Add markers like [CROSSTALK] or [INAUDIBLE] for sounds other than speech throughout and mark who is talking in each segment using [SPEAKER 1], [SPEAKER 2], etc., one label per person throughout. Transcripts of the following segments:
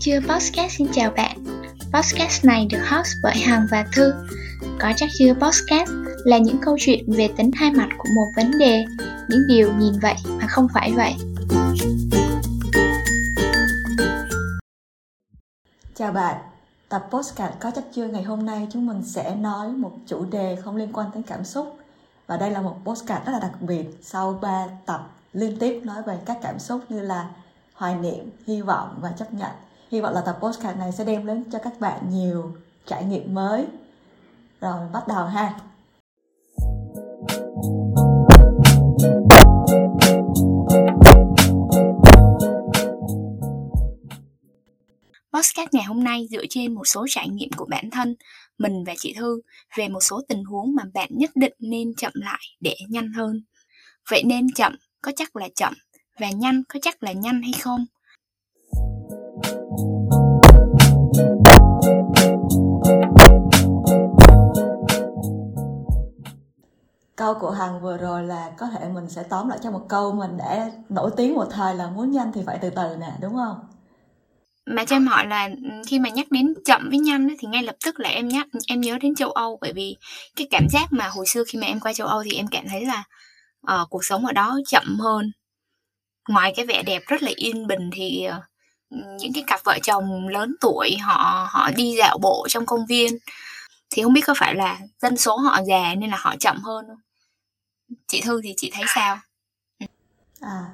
[SPEAKER 1] Chưa Podcast xin chào bạn. Podcast này được host bởi Hằng và Thư. Có chắc chưa Podcast là những câu chuyện về tính hai mặt của một vấn đề, những điều nhìn vậy mà không phải vậy.
[SPEAKER 2] Chào bạn, tập podcast có chắc chưa ngày hôm nay chúng mình sẽ nói một chủ đề không liên quan đến cảm xúc và đây là một postcard rất là đặc biệt sau 3 tập liên tiếp nói về các cảm xúc như là hoài niệm, hy vọng và chấp nhận. Hy vọng là tập postcard này sẽ đem đến cho các bạn nhiều trải nghiệm mới. Rồi bắt đầu ha.
[SPEAKER 1] Podcast ngày hôm nay dựa trên một số trải nghiệm của bản thân, mình và chị Thư về một số tình huống mà bạn nhất định nên chậm lại để nhanh hơn. Vậy nên chậm có chắc là chậm và nhanh có chắc là nhanh hay không?
[SPEAKER 2] Câu của Hằng vừa rồi là có thể mình sẽ tóm lại cho một câu mình đã nổi tiếng một thời là muốn nhanh thì phải từ từ nè, đúng không?
[SPEAKER 1] mà cho em hỏi là ừ, khi mà nhắc đến chậm với nhanh thì ngay lập tức là em nhắc em nhớ đến châu Âu bởi vì cái cảm giác mà hồi xưa khi mà em qua châu Âu thì em cảm thấy là uh, cuộc sống ở đó chậm hơn ngoài cái vẻ đẹp rất là yên bình thì uh, những cái cặp vợ chồng lớn tuổi họ họ đi dạo bộ trong công viên thì không biết có phải là dân số họ già nên là họ chậm hơn không chị thư thì chị thấy sao?
[SPEAKER 2] À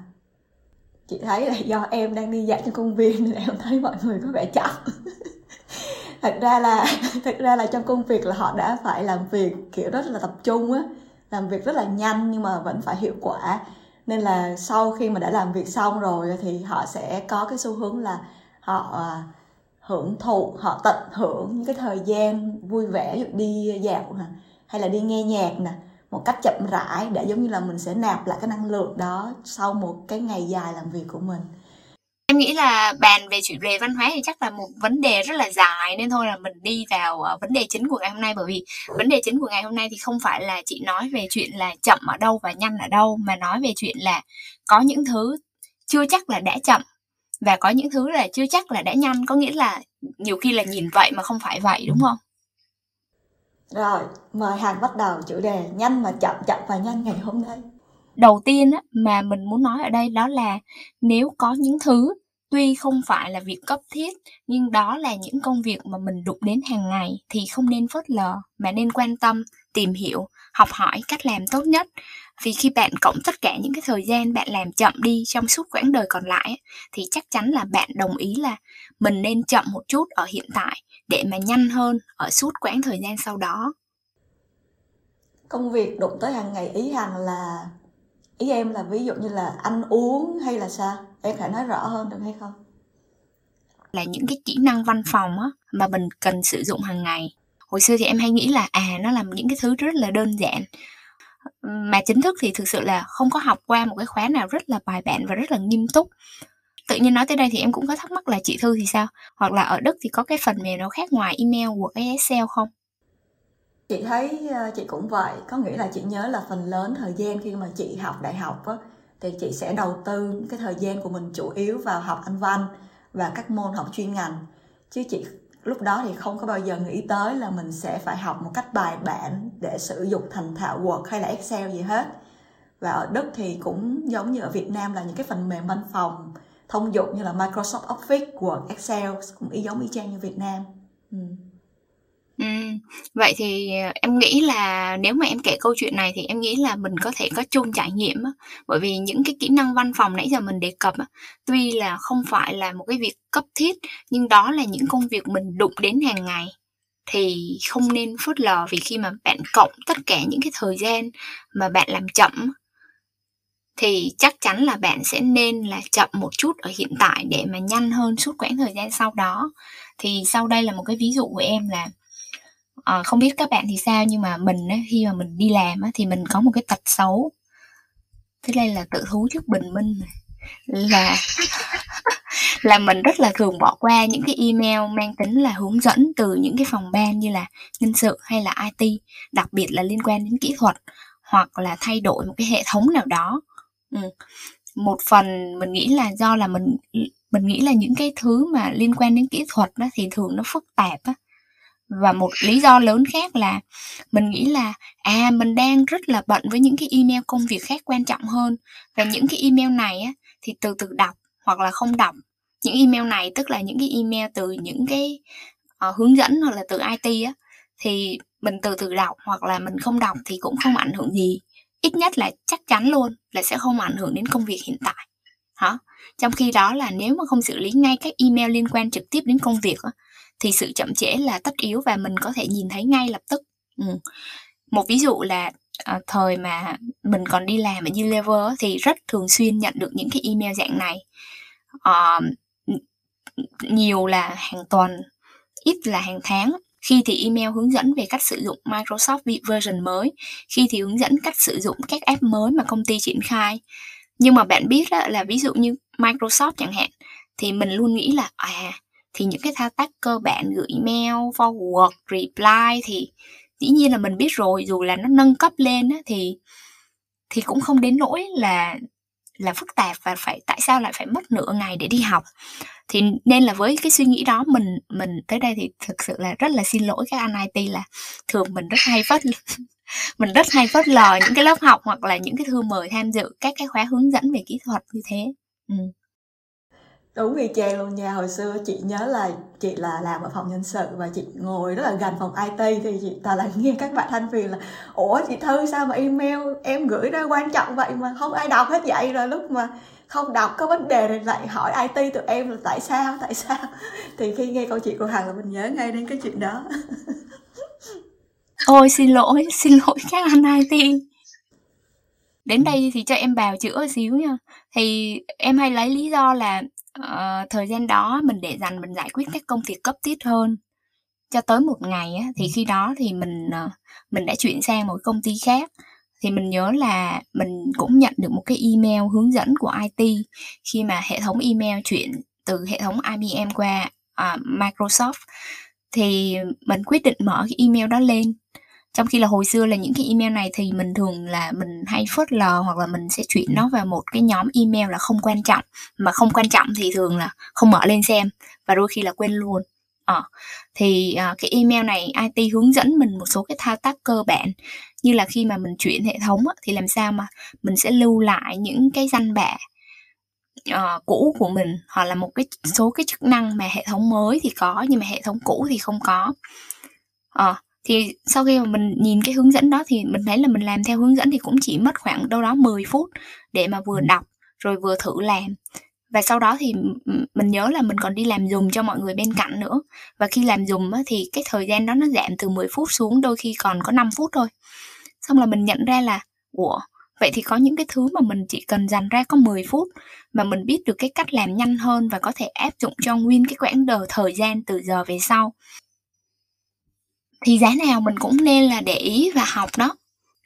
[SPEAKER 2] chị thấy là do em đang đi dạo trong công viên nên em thấy mọi người có vẻ chậm. [LAUGHS] Thật ra là, [LAUGHS] thật ra là trong công việc là họ đã phải làm việc, kiểu, rất là tập trung á, làm việc rất là nhanh nhưng mà vẫn phải hiệu quả. Nên là sau khi mà đã làm việc xong rồi thì họ sẽ có cái xu hướng là họ à, hưởng thụ, họ tận hưởng những cái thời gian vui vẻ đi dạo nè, hay là đi nghe nhạc nè một cách chậm rãi để giống như là mình sẽ nạp lại cái năng lượng đó sau một cái ngày dài làm việc của mình.
[SPEAKER 1] Em nghĩ là bàn về chủ đề văn hóa thì chắc là một vấn đề rất là dài, nên thôi là mình đi vào ờ, vấn đề chính của ngày hôm nay. Bởi vì vấn đề chính của ngày hôm nay thì không phải là chị nói về chuyện là chậm ở đâu và nhanh ở đâu, mà nói về chuyện là có những thứ chưa chắc là đã chậm và có những thứ là chưa chắc là đã nhanh. Có nghĩa là nhiều khi là nhìn vậy mà không phải vậy, đúng không?
[SPEAKER 2] Rồi mời hàng bắt đầu chủ đề nhanh mà chậm chậm và nhanh ngày hôm nay.
[SPEAKER 1] Đầu tiên á, mà mình muốn nói ở đây đó là nếu có những thứ tuy không phải là việc cấp thiết nhưng đó là những công việc mà mình đụng đến hàng ngày thì không nên phớt lờ mà nên quan tâm tìm hiểu học hỏi cách làm tốt nhất. Vì khi bạn cộng tất cả những cái thời gian bạn làm chậm đi trong suốt quãng đời còn lại thì chắc chắn là bạn đồng ý là mình nên chậm một chút ở hiện tại để mà nhanh hơn ở suốt quãng thời gian sau đó.
[SPEAKER 2] Công việc đụng tới hàng ngày ý hàng là ý em là ví dụ như là ăn uống hay là sao? Em phải nói rõ hơn được hay không?
[SPEAKER 1] Là những cái kỹ năng văn phòng á mà mình cần sử dụng hàng ngày. Hồi xưa thì em hay nghĩ là à nó là những cái thứ rất là đơn giản mà chính thức thì thực sự là không có học qua một cái khóa nào rất là bài bản và rất là nghiêm túc tự nhiên nói tới đây thì em cũng có thắc mắc là chị thư thì sao? Hoặc là ở đức thì có cái phần mềm nào khác ngoài email của cái excel không?
[SPEAKER 2] Chị thấy ờ, chị cũng vậy. Có nghĩa là chị nhớ là phần lớn thời gian khi mà chị học đại học á, thì chị sẽ đầu tư cái thời gian của mình chủ yếu vào học anh văn và các môn học chuyên ngành. Chứ chị, lúc đó thì không có bao giờ nghĩ tới là mình sẽ phải học một cách bài bản để sử dụng thành thạo Word hay là Excel gì hết. Và ở Đức thì cũng giống như ở Việt Nam là những cái phần mềm văn phòng thông dụng như là Microsoft Office, của Excel cũng y giống y chang như Việt Nam. Ừ.
[SPEAKER 1] Ừ, vậy thì ờ, em nghĩ là nếu mà em kể câu chuyện này thì em nghĩ là mình có thể có chung trải nghiệm á. Bởi vì những cái kỹ năng văn phòng nãy giờ mình đề cập á, tuy là không phải là một cái việc cấp thiết nhưng đó là những công việc mình đụng đến hàng ngày thì không nên phớt lờ vì khi mà bạn cộng tất cả những cái thời gian mà bạn làm chậm thì chắc chắn là bạn sẽ nên là chậm một chút ở hiện tại để mà nhanh hơn suốt quãng thời gian sau đó. Thì sau đây là một cái ví dụ của em là à, không biết các bạn thì sao nhưng mà mình á, khi mà mình đi làm á, thì mình có một cái tật xấu. Thế đây là tự thú trước bình minh này. Là [LAUGHS] là mình rất là thường bỏ qua những cái email mang tính là hướng dẫn từ những cái phòng ban như là nhân sự hay là IT đặc biệt là liên quan đến kỹ thuật hoặc là thay đổi một cái hệ thống nào đó ừ. một phần mình nghĩ là do là mình mình nghĩ là những cái thứ mà liên quan đến kỹ thuật đó thì thường nó phức tạp á. Và một lý do lớn khác là mình nghĩ là à mình đang rất là bận với những cái email công việc khác quan trọng hơn. Và những cái email này á thì từ từ đọc hoặc là không đọc. Những email này tức là những cái email từ những cái uh, hướng dẫn hoặc là từ IT á thì mình từ từ đọc hoặc là mình không đọc thì cũng không ảnh hưởng gì ít nhất là chắc chắn luôn là sẽ không ảnh hưởng đến công việc hiện tại. Hả trong khi đó là nếu mà không xử lý ngay các email liên quan trực tiếp đến công việc thì sự chậm trễ là tất yếu và mình có thể nhìn thấy ngay lập tức. Ừ. một ví dụ là à, thời mà mình còn đi làm ở Unilever thì rất thường xuyên nhận được những cái email dạng này. À, nhiều là hàng tuần ít là hàng tháng khi thì email hướng dẫn về cách sử dụng Microsoft version mới. Khi thì hướng dẫn cách sử dụng các app mới mà công ty triển khai. Nhưng mà bạn biết đó, là ví dụ như Microsoft chẳng hạn thì mình luôn nghĩ là à thì những cái thao tác cơ bản gửi email forward reply thì dĩ nhiên là mình biết rồi dù là nó nâng cấp lên á, thì thì cũng không đến nỗi là là phức tạp và phải tại sao lại phải mất nửa ngày để đi học thì nên là với cái suy nghĩ đó, mình mình tới đây thì thực sự là rất là xin lỗi các anh IT là thường mình rất hay phớt [LAUGHS] mình rất hay phớt lờ những cái lớp học hoặc là những cái thư mời tham dự các cái khóa hướng dẫn về kỹ thuật như thế ừ.
[SPEAKER 2] đúng vì chàng luôn nha, hồi xưa chị nhớ là chị là làm ở phòng nhân sự và chị ngồi rất là gần phòng IT thì chị toàn là nghe các bạn thanh phiền là, ủa, chị thư sao mà email em gửi ra quan trọng vậy mà không ai đọc hết vậy rồi lúc mà không đọc có vấn đề thì lại hỏi IT tụi em là tại sao tại sao? [LAUGHS] Thì khi nghe câu chuyện của Hằng là mình nhớ ngay đến cái chuyện đó. [LAUGHS]
[SPEAKER 1] Ôi xin lỗi xin lỗi các anh IT đến đây thì cho em bào chữa xíu nha. Thì em hay lấy lý do là uh, thời gian đó mình để dành mình giải quyết các công việc cấp thiết hơn. Cho tới một ngày á, thì khi đó thì mình uh, mình đã chuyển sang một công ty khác thì mình nhớ là mình cũng nhận được một cái email hướng dẫn của IT khi mà hệ thống email chuyển từ hệ thống IBM qua uh, Microsoft thì mình quyết định mở cái email đó lên. Trong khi là hồi xưa là những cái email này thì mình thường là mình hay phớt lờ hoặc là mình sẽ chuyển nó vào một cái nhóm email là không quan trọng. Mà không quan trọng thì thường là không mở lên xem và đôi khi là quên luôn. Ờ thì uh, cái email này IT hướng dẫn mình một số cái thao tác cơ bản như là khi mà mình chuyển hệ thống á, thì làm sao mà mình sẽ lưu lại những cái danh bạ uh, cũ của mình hoặc là một cái số cái chức năng mà hệ thống mới thì có nhưng mà hệ thống cũ thì không có. Uh, thì sau khi mà mình nhìn cái hướng dẫn đó thì mình thấy là mình làm theo hướng dẫn thì cũng chỉ mất khoảng đâu đó 10 phút để mà vừa đọc rồi vừa thử làm. Và sau đó thì mình nhớ là mình còn đi làm dùng cho mọi người bên cạnh nữa. Và khi làm dùng á, thì cái thời gian đó nó giảm từ 10 phút xuống đôi khi còn có 5 phút thôi xong là mình nhận ra là ủa vậy thì có những cái thứ mà mình chỉ cần dành ra có 10 phút mà mình biết được cái cách làm nhanh hơn và có thể áp dụng cho nguyên cái quãng đời thời gian từ giờ về sau. Thì giá nào mình cũng nên là để ý và học đó.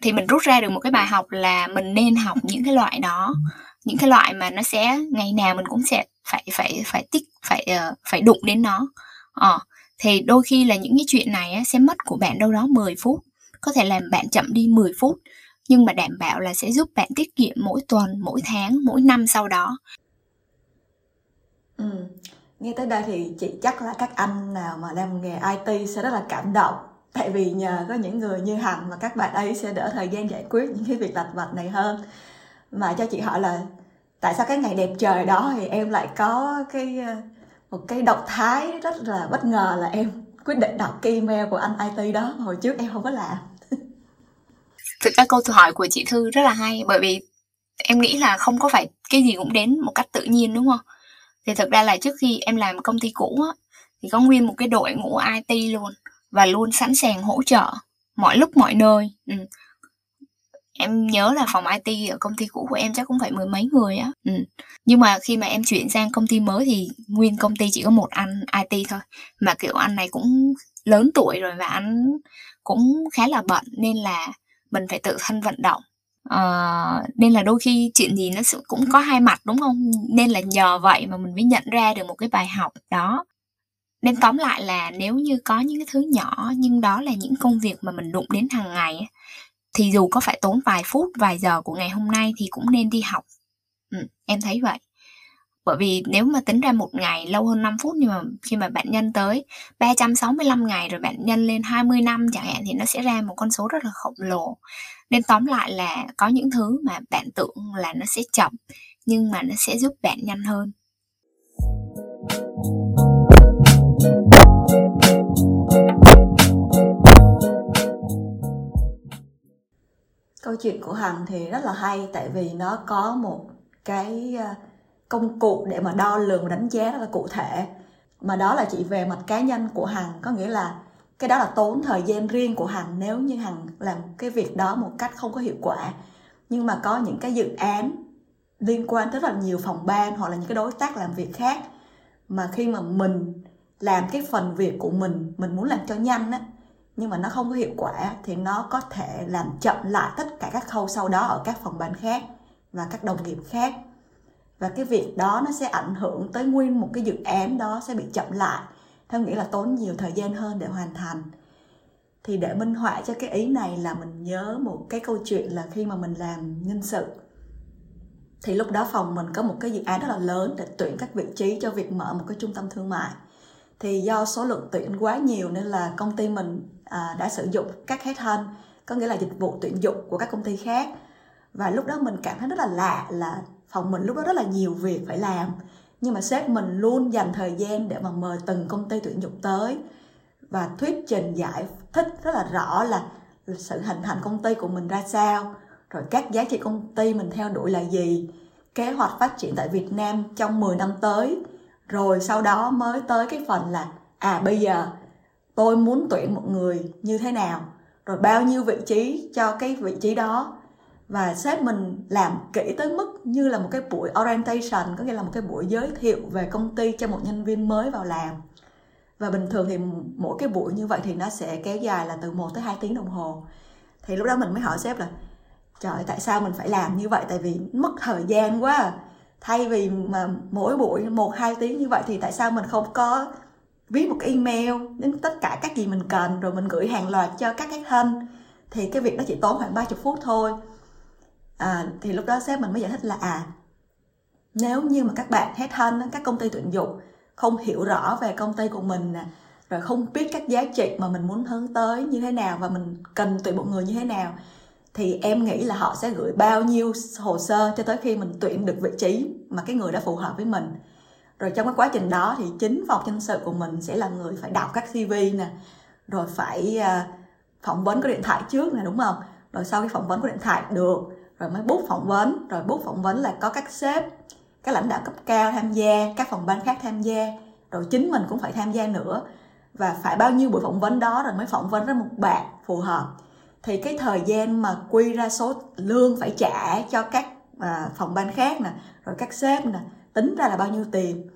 [SPEAKER 1] Thì mình rút ra được một cái bài học là mình nên học những cái loại đó. Những cái loại mà nó sẽ ngày nào mình cũng sẽ phải phải phải tích phải uh, phải đụng đến nó. Ờ thì đôi khi là những cái chuyện này á, sẽ mất của bạn đâu đó 10 phút có thể làm bạn chậm đi 10 phút, nhưng mà đảm bảo là sẽ giúp bạn tiết kiệm mỗi tuần, mỗi tháng, mỗi năm sau đó
[SPEAKER 2] ừ. nghe tới đây thì chị chắc là các anh nào mà làm nghề IT sẽ rất là cảm động tại vì nhờ có những người như hằng mà các bạn ấy sẽ đỡ thời gian giải quyết những cái việc lặt vặt này hơn mà cho chị hỏi là tại sao cái ngày đẹp trời đó thì em lại có cái ờ, một cái động thái rất là bất ngờ là em quyết định đọc cái email của anh IT đó hồi trước em không có làm.
[SPEAKER 1] Thực ra câu hỏi của chị thư rất là hay, bởi vì em nghĩ là không có phải cái gì cũng đến một cách tự nhiên, đúng không? Thì thực ra là trước khi em làm công ty cũ á, thì có nguyên một cái đội ngũ IT luôn và luôn sẵn sàng hỗ trợ mọi lúc, mọi nơi. Ừ em nhớ là phòng IT ở công ty cũ của em chắc cũng phải mười mấy người á. Ừ. nhưng mà khi mà em chuyển sang công ty mới thì nguyên công ty chỉ có một anh IT thôi. Mà kiểu anh này cũng lớn tuổi rồi và anh cũng khá là bận nên là mình phải tự thân vận động. Uh, nên là đôi khi chuyện gì nó cũng có hai mặt đúng không? Nên là nhờ vậy mà mình mới nhận ra được một cái bài học đó. Nên tóm lại là nếu như có những cái thứ nhỏ nhưng đó là những công việc mà mình đụng đến hàng ngày thì dù có phải tốn vài phút vài giờ của ngày hôm nay thì cũng nên đi học. Ừ, em thấy vậy. Bởi vì nếu mà tính ra một ngày lâu hơn 5 phút nhưng mà khi mà bạn nhân tới 365 ngày rồi bạn nhân lên 20 năm chẳng hạn thì nó sẽ ra một con số rất là khổng lồ. Nên tóm lại là có những thứ mà bạn tưởng là nó sẽ chậm nhưng mà nó sẽ giúp bạn nhanh hơn.
[SPEAKER 2] Câu chuyện của hằng thì rất là hay, tại vì nó có một cái ờ, công cụ để mà đo lường và đánh giá rất là cụ thể. Mà đó là chỉ về mặt cá nhân của hằng, có nghĩa là cái đó là tốn thời gian riêng của hằng nếu như hằng làm cái việc đó một cách không có hiệu quả. Nhưng mà có những cái dự án liên quan tới rất là nhiều phòng ban hoặc là những cái đối tác làm việc khác mà khi mà mình làm cái phần việc của mình mình muốn làm cho nhanh á nhưng mà nó không có hiệu quả thì nó có thể làm chậm lại tất cả các khâu sau đó ở các phòng ban khác và các đồng nghiệp khác. Và cái việc đó nó sẽ ảnh hưởng tới nguyên một cái dự án đó sẽ bị chậm lại. Theo nghĩa là tốn nhiều thời gian hơn để hoàn thành. Thì để minh họa cho cái ý này là mình nhớ một cái câu chuyện là khi mà mình làm nhân sự, thì lúc đó phòng mình có một cái dự án rất là lớn để tuyển các vị trí cho việc mở một cái trung tâm thương mại. Thì do số lượng tuyển quá nhiều nên là công ty mình à, đã sử dụng các headhunt có nghĩa là dịch vụ tuyển dụng của các công ty khác. Và lúc đó mình cảm thấy rất là lạ là phòng mình lúc đó rất là nhiều việc phải làm. Nhưng mà sếp mình luôn dành thời gian để mà mời từng công ty tuyển dụng tới. Và thuyết trình giải thích rất là rõ là sự hình thành công ty của mình ra sao rồi các giá trị công ty mình theo đuổi là gì kế hoạch phát triển tại Việt Nam trong 10 năm tới. Rồi sau đó mới tới cái phần là à bây giờ tôi muốn tuyển một người như thế nào? Rồi bao nhiêu vị trí cho cái vị trí đó? Và sếp mình làm kỹ tới mức như là một cái buổi orientation, có nghĩa là một cái buổi giới thiệu về công ty cho một nhân viên mới vào làm. Và bình thường thì mỗi cái buổi như vậy thì nó sẽ kéo dài là từ 1 tới 2 tiếng đồng hồ. Thì lúc đó mình mới hỏi sếp là, trời tại sao mình phải làm như vậy? Tại vì mất thời gian quá à. thay vì mà mỗi buổi một, hai tiếng như vậy thì tại sao mình không có viết một cái email đến tất cả các gì mình cần rồi mình gửi hàng loạt cho các khách thân thì cái việc đó chỉ tốn khoảng 30 phút thôi. À, thì lúc đó sếp mình mới giải thích là à nếu như mà các bạn hết thân các công ty tuyển dụng không hiểu rõ về công ty của mình nè rồi không biết các giá trị mà mình muốn hướng tới như thế nào và mình cần tuyển một người như thế nào thì em nghĩ là họ sẽ gửi bao nhiêu hồ sơ cho tới khi mình tuyển được vị trí mà cái người đã phù hợp với mình rồi trong cái quá trình đó thì chính phòng nhân sự của mình sẽ là người phải đọc các cv nè rồi phải à, phỏng vấn có điện thoại trước nè đúng không? Rồi sau khi phỏng vấn có điện thoại được rồi mới bút phỏng vấn. Rồi bút phỏng vấn là có các sếp các lãnh đạo cấp cao tham gia các phòng ban khác tham gia. Rồi chính mình cũng phải tham gia nữa. Và phải bao nhiêu buổi phỏng vấn đó rồi mới phỏng vấn ra một bạn phù hợp. Thì cái thời gian mà quy ra số lương phải trả cho các à, phòng ban khác nè rồi các sếp nè tính ra là bao nhiêu tiền?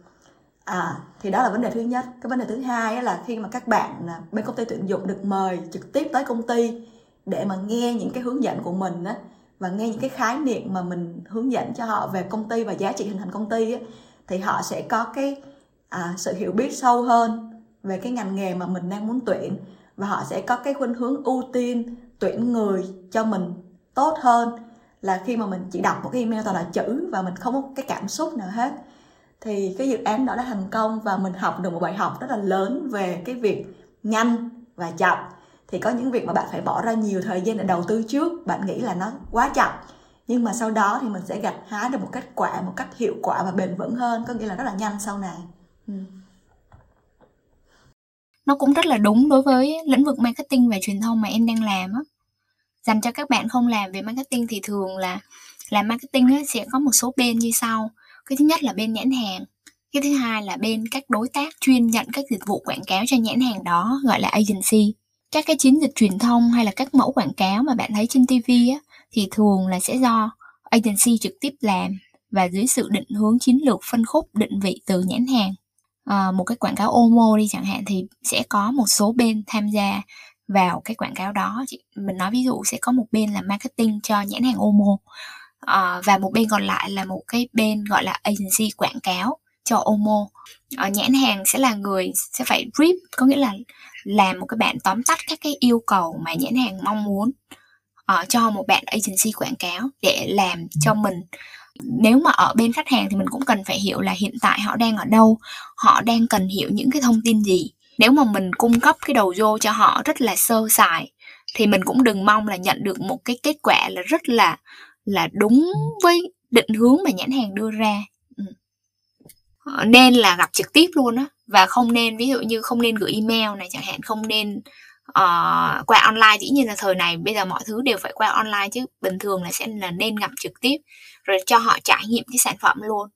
[SPEAKER 2] À thì đó là vấn đề thứ nhất. Cái vấn đề thứ hai là khi mà các bạn à, bên công ty tuyển dụng được mời trực tiếp tới công ty để mà nghe những cái hướng dẫn của mình á và nghe những cái khái niệm mà mình hướng dẫn cho họ về công ty và giá trị hình thành công ty á, thì họ sẽ có cái à, sự hiểu biết sâu hơn về cái ngành nghề mà mình đang muốn tuyển và họ sẽ có cái khuynh hướng ưu tiên tuyển người cho mình tốt hơn là khi mà mình chỉ đọc một cái email toàn là chữ và mình không có cái cảm xúc nào hết. Thì cái dự án đó đã thành công và mình học được một bài học rất là lớn về cái việc nhanh và chậm. Thì có những việc mà bạn phải bỏ ra nhiều thời gian để đầu tư trước, bạn nghĩ là nó quá chậm. Nhưng mà sau đó thì mình sẽ gặt hái được một kết quả, một cách hiệu quả và bền vững hơn, có nghĩa là rất là nhanh sau này. Ừ.
[SPEAKER 1] nó cũng rất là đúng đối với lĩnh vực marketing và truyền thông mà em đang làm á dành cho các bạn không làm về marketing thì thường là làm marketing ấy, sẽ có một số bên như sau. Cái thứ nhất là bên nhãn hàng cái thứ hai là bên các đối tác chuyên nhận các dịch vụ quảng cáo cho nhãn hàng đó gọi là agency. Các cái chiến dịch truyền thông hay là các mẫu quảng cáo mà bạn thấy trên TV á, thì thường là sẽ do agency trực tiếp làm và dưới sự định hướng chiến lược phân khúc định vị từ nhãn hàng. À, một cái quảng cáo Omo đi chẳng hạn thì sẽ có một số bên tham gia vào cái quảng cáo đó. Mình nói ví dụ sẽ có một bên là marketing cho nhãn hàng Omo à, và một bên còn lại là một cái bên gọi là agency quảng cáo cho Omo. À, nhãn hàng sẽ là người sẽ phải brief có nghĩa là làm một cái bản tóm tắt các cái yêu cầu mà nhãn hàng mong muốn uh, cho một bạn agency quảng cáo để làm cho mình. Nếu mà ở bên khách hàng thì mình cũng cần phải hiểu là hiện tại họ đang ở đâu họ đang cần hiểu những cái thông tin gì nếu mà mình cung cấp cái đầu vô cho họ rất là sơ sài thì mình cũng đừng mong là nhận được một cái kết quả là rất là là đúng với định hướng mà nhãn hàng đưa ra. Ừ. Ờ, nên là gặp trực tiếp luôn á và không nên ví dụ như không nên gửi email này chẳng hạn không nên uh, qua online. Dĩ nhiên là thời này bây giờ mọi thứ đều phải qua online chứ bình thường là sẽ là nên gặp trực tiếp rồi cho họ trải nghiệm cái sản phẩm luôn.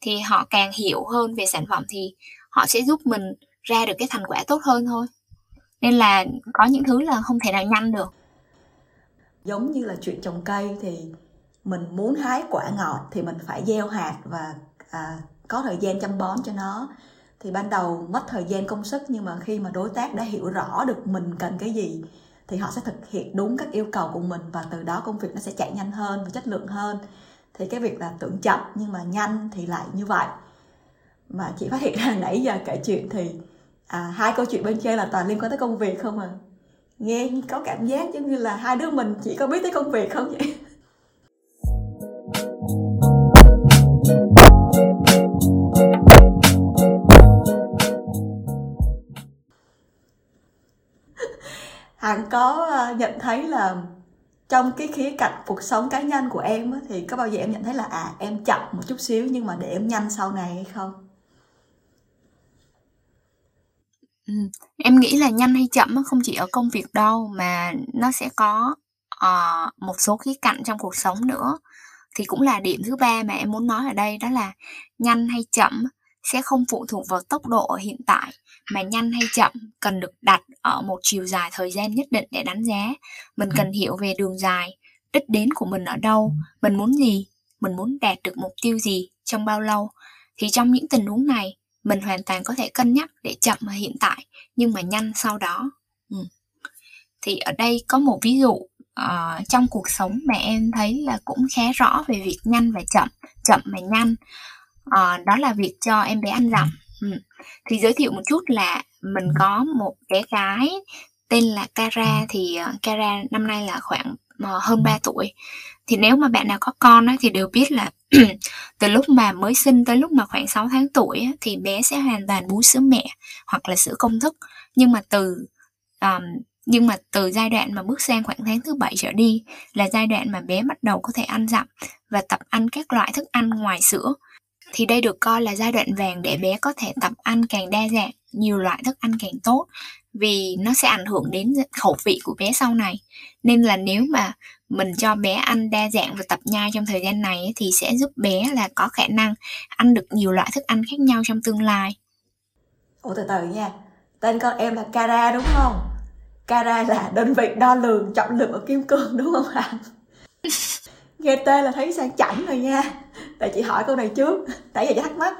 [SPEAKER 1] Thì họ càng hiểu hơn về sản phẩm thì họ sẽ giúp mình ra được cái thành quả tốt hơn thôi. Nên là có những thứ là không thể nào nhanh được.
[SPEAKER 2] Giống như là chuyện trồng cây thì mình muốn hái quả ngọt thì mình phải gieo hạt và à, có thời gian chăm bón cho nó. Thì ban đầu mất thời gian công sức nhưng mà khi mà đối tác đã hiểu rõ được mình cần cái gì thì họ sẽ thực hiện đúng các yêu cầu của mình và từ đó công việc nó sẽ chạy nhanh hơn và chất lượng hơn. Thì cái việc là tưởng chậm nhưng mà nhanh thì lại như vậy. Mà chị phát hiện [LAUGHS] ra nãy giờ kể chuyện thì à, hai câu chuyện bên trên là toàn liên quan tới công việc không à? Nghe có cảm giác giống như là hai đứa mình chỉ có biết tới công việc không vậy? [LAUGHS] Hằng có ờ, nhận thấy là trong cái khía cạnh cuộc sống cá nhân của em thì có bao giờ em nhận thấy là à em chậm một chút xíu nhưng mà để em nhanh sau này hay không?
[SPEAKER 1] Ừ. em nghĩ là nhanh hay chậm không chỉ ở công việc đâu mà nó sẽ có uh, một số khía cạnh trong cuộc sống nữa. Thì cũng là điểm thứ ba mà em muốn nói ở đây đó là nhanh hay chậm sẽ không phụ thuộc vào tốc độ ở hiện tại mà nhanh hay chậm cần được đặt ở một chiều dài thời gian nhất định để đánh giá. Mình cần hiểu về đường dài đích đến của mình ở đâu mình muốn gì mình muốn đạt được mục tiêu gì trong bao lâu. Thì trong những tình huống này mình hoàn toàn có thể cân nhắc để chậm ở hiện tại nhưng mà nhanh sau đó ừ. thì ở đây có một ví dụ uh, trong cuộc sống mà em thấy là cũng khá rõ về việc nhanh và chậm chậm mà nhanh uh, đó là việc cho em bé ăn dặm ừ. thì giới thiệu một chút là mình có một bé gái tên là Cara thì ờ, Cara năm nay là khoảng uh, hơn 3 tuổi. Thì nếu mà bạn nào có con á, thì đều biết là [CLEARS THROAT] từ lúc mà mới sinh tới lúc mà khoảng 6 tháng tuổi á, thì bé sẽ hoàn toàn bú sữa mẹ hoặc là sữa công thức. Nhưng mà từ um, nhưng mà từ giai đoạn mà bước sang khoảng tháng thứ bảy trở đi là giai đoạn mà bé bắt đầu có thể ăn dặm và tập ăn các loại thức ăn ngoài sữa. Thì đây được coi là giai đoạn vàng để bé có thể tập ăn càng đa dạng, nhiều loại thức ăn càng tốt vì nó sẽ ảnh hưởng đến khẩu vị của bé sau này. Nên là nếu mà mình cho bé ăn đa dạng và tập nhai trong thời gian này thì sẽ giúp bé là có khả năng ăn được nhiều loại thức ăn khác nhau trong tương lai.
[SPEAKER 2] Ủa từ từ nha, tên con em là Cara đúng không? Cara là đơn vị đo lường trọng lượng ở kim cương đúng không ạ? [LAUGHS] nghe tên là thấy sang chảnh rồi nha tại chị hỏi câu này trước tại giờ chị thắc mắc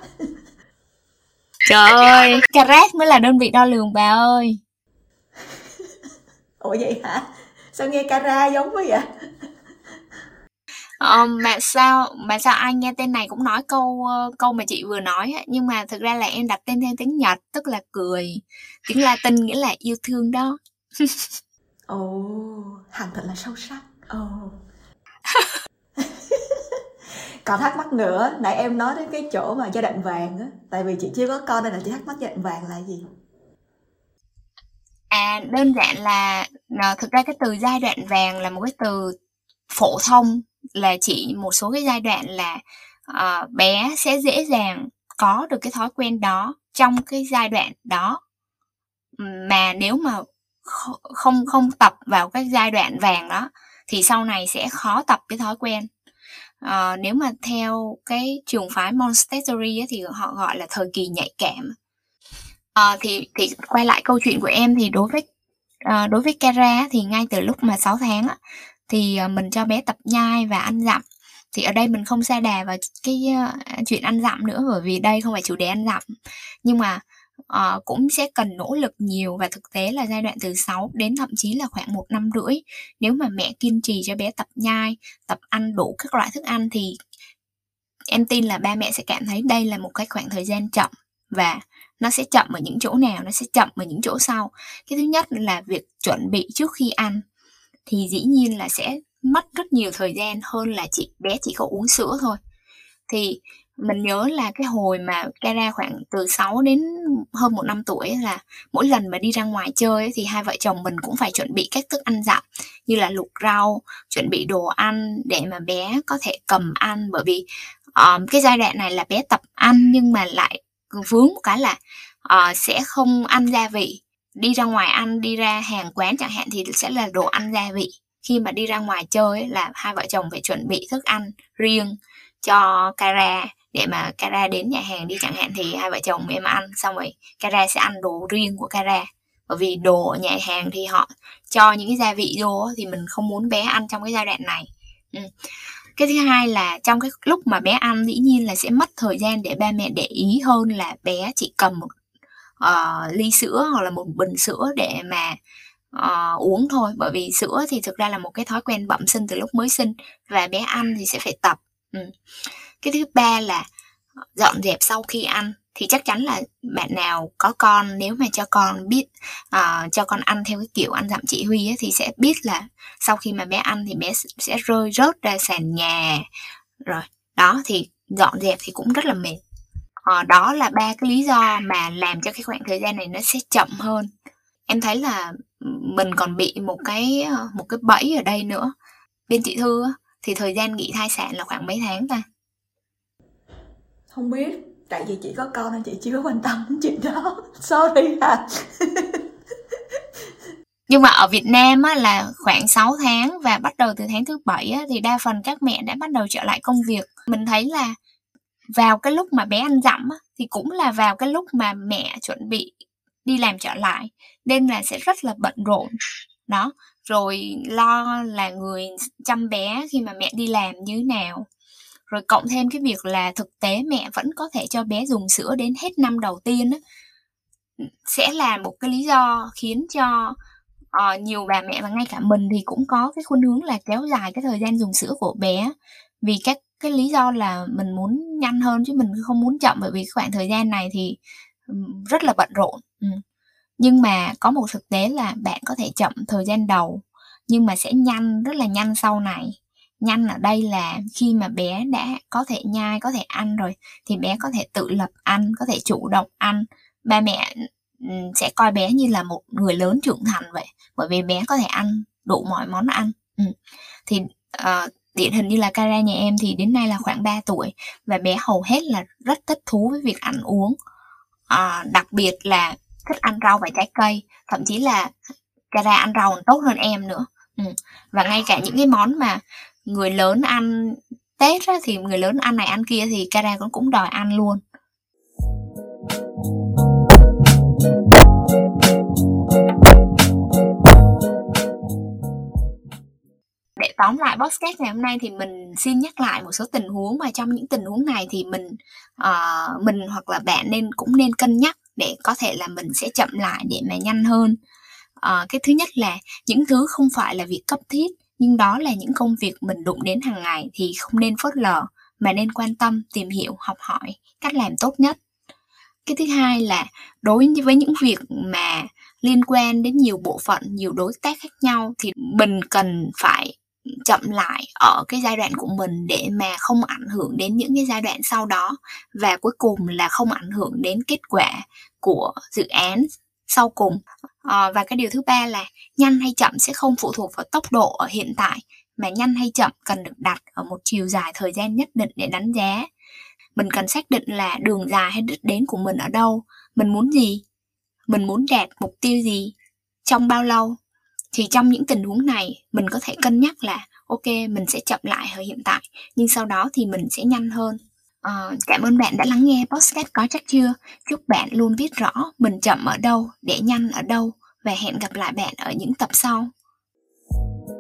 [SPEAKER 1] trời ơi. carat mới là đơn vị đo lường bà ơi. [LAUGHS]
[SPEAKER 2] Ủa vậy hả? Sao nghe cara giống quá vậy?
[SPEAKER 1] Ờ, mà sao mà sao ai nghe tên này cũng nói câu câu mà chị vừa nói nhưng mà thực ra là em đặt tên theo tiếng Nhật tức là cười. Tiếng Latin nghĩa là yêu thương đó. [LAUGHS]
[SPEAKER 2] Ồ oh, hằng thật là sâu sắc. Ồ. oh [LAUGHS] còn thắc mắc nữa nãy em nói đến cái chỗ mà giai đoạn vàng á tại vì chị chưa có con nên là chị thắc mắc giai đoạn vàng là gì?
[SPEAKER 1] À đơn giản là à, thực ra cái từ giai đoạn vàng là một cái từ phổ thông là chỉ một số cái giai đoạn là uh, bé sẽ dễ dàng có được cái thói quen đó trong cái giai đoạn đó. Mà nếu mà không không tập vào cái giai đoạn vàng đó thì sau này sẽ khó tập cái thói quen uh, nếu mà theo cái trường phái Montessori ấy, thì họ gọi là thời kỳ nhạy cảm. Uh, thì thì quay lại câu chuyện của em thì đối với uh, đối với Kara thì ngay từ lúc mà 6 tháng á, thì mình cho bé tập nhai và ăn dặm. Thì ở đây mình không xa đà vào cái uh, chuyện ăn dặm nữa bởi vì đây không phải chủ đề ăn dặm. Nhưng mà uh, cũng sẽ cần nỗ lực nhiều và thực tế là giai đoạn từ 6 đến thậm chí là khoảng một năm rưỡi. Nếu mà mẹ kiên trì cho bé tập nhai tập ăn đủ các loại thức ăn thì em tin là ba mẹ sẽ cảm thấy đây là một cái khoảng thời gian chậm và nó sẽ chậm ở những chỗ nào nó sẽ chậm ở những chỗ sau. Cái thứ nhất là việc chuẩn bị trước khi ăn thì dĩ nhiên là sẽ mất rất nhiều thời gian hơn là chị bé chỉ có uống sữa thôi. Thì mình nhớ là cái hồi mà Kara khoảng từ 6 đến hơn một năm tuổi là mỗi lần mà đi ra ngoài chơi ấy, thì hai vợ chồng mình cũng phải chuẩn bị các thức ăn dặm như là luộc rau, chuẩn bị đồ ăn để mà bé có thể cầm ăn. Bởi vì um, cái giai đoạn này là bé tập ăn nhưng mà lại vướng một cái là uh, sẽ không ăn gia vị. Đi ra ngoài ăn đi ra hàng quán chẳng hạn thì sẽ là đồ ăn gia vị. Khi mà đi ra ngoài chơi ấy, là hai vợ chồng phải chuẩn bị thức ăn riêng cho Cara để mà Cara đến nhà hàng đi chẳng hạn thì hai vợ chồng em ăn xong rồi Cara sẽ ăn đồ riêng của Cara bởi vì đồ ở nhà hàng thì họ cho những cái gia vị vô thì mình không muốn bé ăn trong cái giai đoạn này ừ. cái thứ hai là trong cái lúc mà bé ăn dĩ nhiên là sẽ mất thời gian để ba mẹ để ý hơn là bé chỉ cầm một uh, ly sữa hoặc là một bình sữa để mà uh, uống thôi bởi vì sữa thì thực ra là một cái thói quen bẩm sinh từ lúc mới sinh và bé ăn thì sẽ phải tập ừ cái thứ ba là ờ, dọn dẹp sau khi ăn. Thì chắc chắn là bạn nào có con nếu mà cho con biết uh, cho con ăn theo cái kiểu ăn dặm chị Huy ấy, thì sẽ biết là sau khi mà bé ăn thì bé sẽ rơi rớt ra sàn nhà. Rồi đó thì dọn dẹp thì cũng rất là mệt. Uh, đó là ba cái lý do mà làm cho cái khoảng thời gian này nó sẽ chậm hơn. Em thấy là ừ, mình còn bị một cái một cái bẫy ở đây nữa. Bên chị thư thì thời gian nghỉ thai sản là khoảng mấy tháng ta?
[SPEAKER 2] Không biết tại vì chị có con nên chị chưa quan tâm đến chuyện đó. [LAUGHS] Sorry à. [LAUGHS]
[SPEAKER 1] Nhưng mà ở Việt Nam á, là khoảng 6 tháng và bắt đầu từ tháng thứ bảy á, thì đa phần các mẹ đã bắt đầu trở lại công việc. Mình thấy là vào cái lúc mà bé ăn dặm á, thì cũng là vào cái lúc mà mẹ chuẩn bị đi làm trở lại nên là sẽ rất là bận rộn. Đó rồi lo là người chăm bé khi mà mẹ đi làm như thế nào rồi cộng thêm cái việc là thực tế mẹ vẫn có thể cho bé dùng sữa đến hết năm đầu tiên á sẽ là một cái lý do khiến cho uh, nhiều bà mẹ và ngay cả mình thì cũng có cái khuynh hướng là kéo dài cái thời gian dùng sữa của bé vì các cái lý do là mình muốn nhanh hơn chứ mình không muốn chậm bởi vì khoảng thời gian này thì rất là bận rộn ừ. nhưng mà có một thực tế là bạn có thể chậm thời gian đầu nhưng mà sẽ nhanh rất là nhanh sau này nhanh ở đây là khi mà bé đã có thể nhai có thể ăn rồi thì bé có thể tự lập ăn có thể chủ động ăn ba mẹ sẽ coi bé như là một người lớn trưởng thành vậy bởi vì bé có thể ăn đủ mọi món ăn ừ. thì uh, điển hình như là Cara nhà em thì đến nay là khoảng 3 tuổi và bé hầu hết là rất thích thú với việc ăn uống à, đặc biệt là thích ăn rau và trái cây thậm chí là Cara ăn rau còn tốt hơn em nữa ừ. và ngay cả những cái món mà người lớn ăn Tết á, thì người lớn ăn này ăn kia thì Cara cũng cũng đòi ăn luôn. Để tóm lại podcast ngày hôm nay thì mình xin nhắc lại một số tình huống và trong những tình huống này thì mình uh, mình hoặc là bạn nên cũng nên cân nhắc để có thể là mình sẽ chậm lại để mà nhanh hơn. Uh, cái thứ nhất là những thứ không phải là việc cấp thiết nhưng đó là những công việc mình đụng đến hàng ngày thì không nên phớt lờ, mà nên quan tâm, tìm hiểu, học hỏi cách làm tốt nhất. Cái thứ hai là đối với những việc mà liên quan đến nhiều bộ phận, nhiều đối tác khác nhau thì mình cần phải chậm lại ở cái giai đoạn của mình để mà không ảnh hưởng đến những cái giai đoạn sau đó. Và cuối cùng là không ảnh hưởng đến kết quả của dự án sau cùng à, và cái điều thứ ba là nhanh hay chậm sẽ không phụ thuộc vào tốc độ ở hiện tại mà nhanh hay chậm cần được đặt ở một chiều dài thời gian nhất định để đánh giá. Mình cần xác định là đường dài hay đích đến của mình ở đâu mình muốn gì mình muốn đạt mục tiêu gì trong bao lâu. Thì trong những tình huống này mình có thể cân nhắc là ok mình sẽ chậm lại ở hiện tại nhưng sau đó thì mình sẽ nhanh hơn uh, cảm ơn bạn đã lắng nghe podcast có chắc chưa. Chúc bạn luôn biết rõ mình chậm ở đâu để nhanh ở đâu và hẹn gặp lại bạn ở những tập sau. thank you